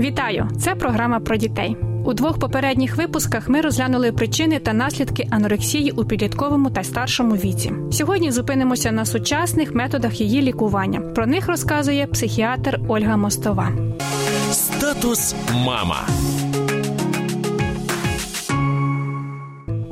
Вітаю! Це програма про дітей. У двох попередніх випусках ми розглянули причини та наслідки анорексії у підлітковому та старшому віці. Сьогодні зупинимося на сучасних методах її лікування. Про них розказує психіатр Ольга Мостова. Статус мама.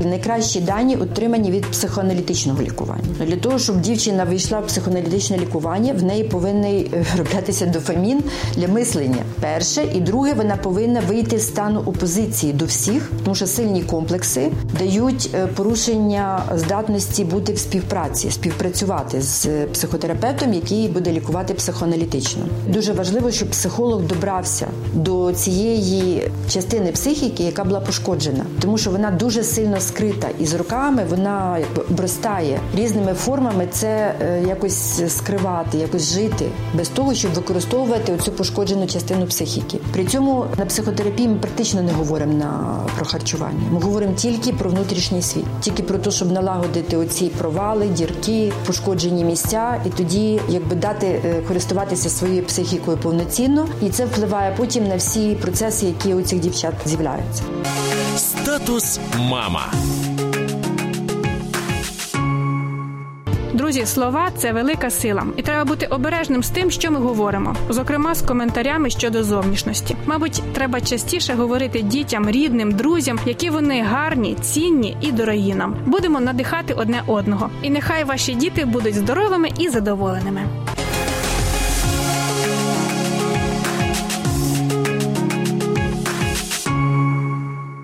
Найкращі дані отримані від психоаналітичного лікування. Для того, щоб дівчина вийшла в психоаналітичне лікування, в неї повинен роблятися дофамін для мислення. Перше, і друге, вона повинна вийти з стану опозиції до всіх, тому що сильні комплекси дають е, порушення здатності бути в співпраці, співпрацювати з психотерапевтом, який буде лікувати психоаналітично. Дуже важливо, щоб психолог добрався до цієї частини психіки, яка була пошкоджена, тому що вона дуже сильно скрита і з роками вона якби обростає різними формами. Це е, якось скривати, якось жити без того, щоб використовувати оцю пошкоджену частину психіки. При цьому на психотерапії ми практично не говоримо на про харчування. Ми говоримо тільки про внутрішній світ, тільки про те, щоб налагодити оці провали, дірки, пошкоджені місця, і тоді якби дати е, користуватися своєю психікою повноцінно, і це впливає потім на всі процеси, які у цих дівчат з'являються. Статус мама. Друзі, слова це велика сила, і треба бути обережним з тим, що ми говоримо, зокрема з коментарями щодо зовнішності. Мабуть, треба частіше говорити дітям, рідним, друзям, які вони гарні, цінні і дорогі нам. Будемо надихати одне одного. І нехай ваші діти будуть здоровими і задоволеними.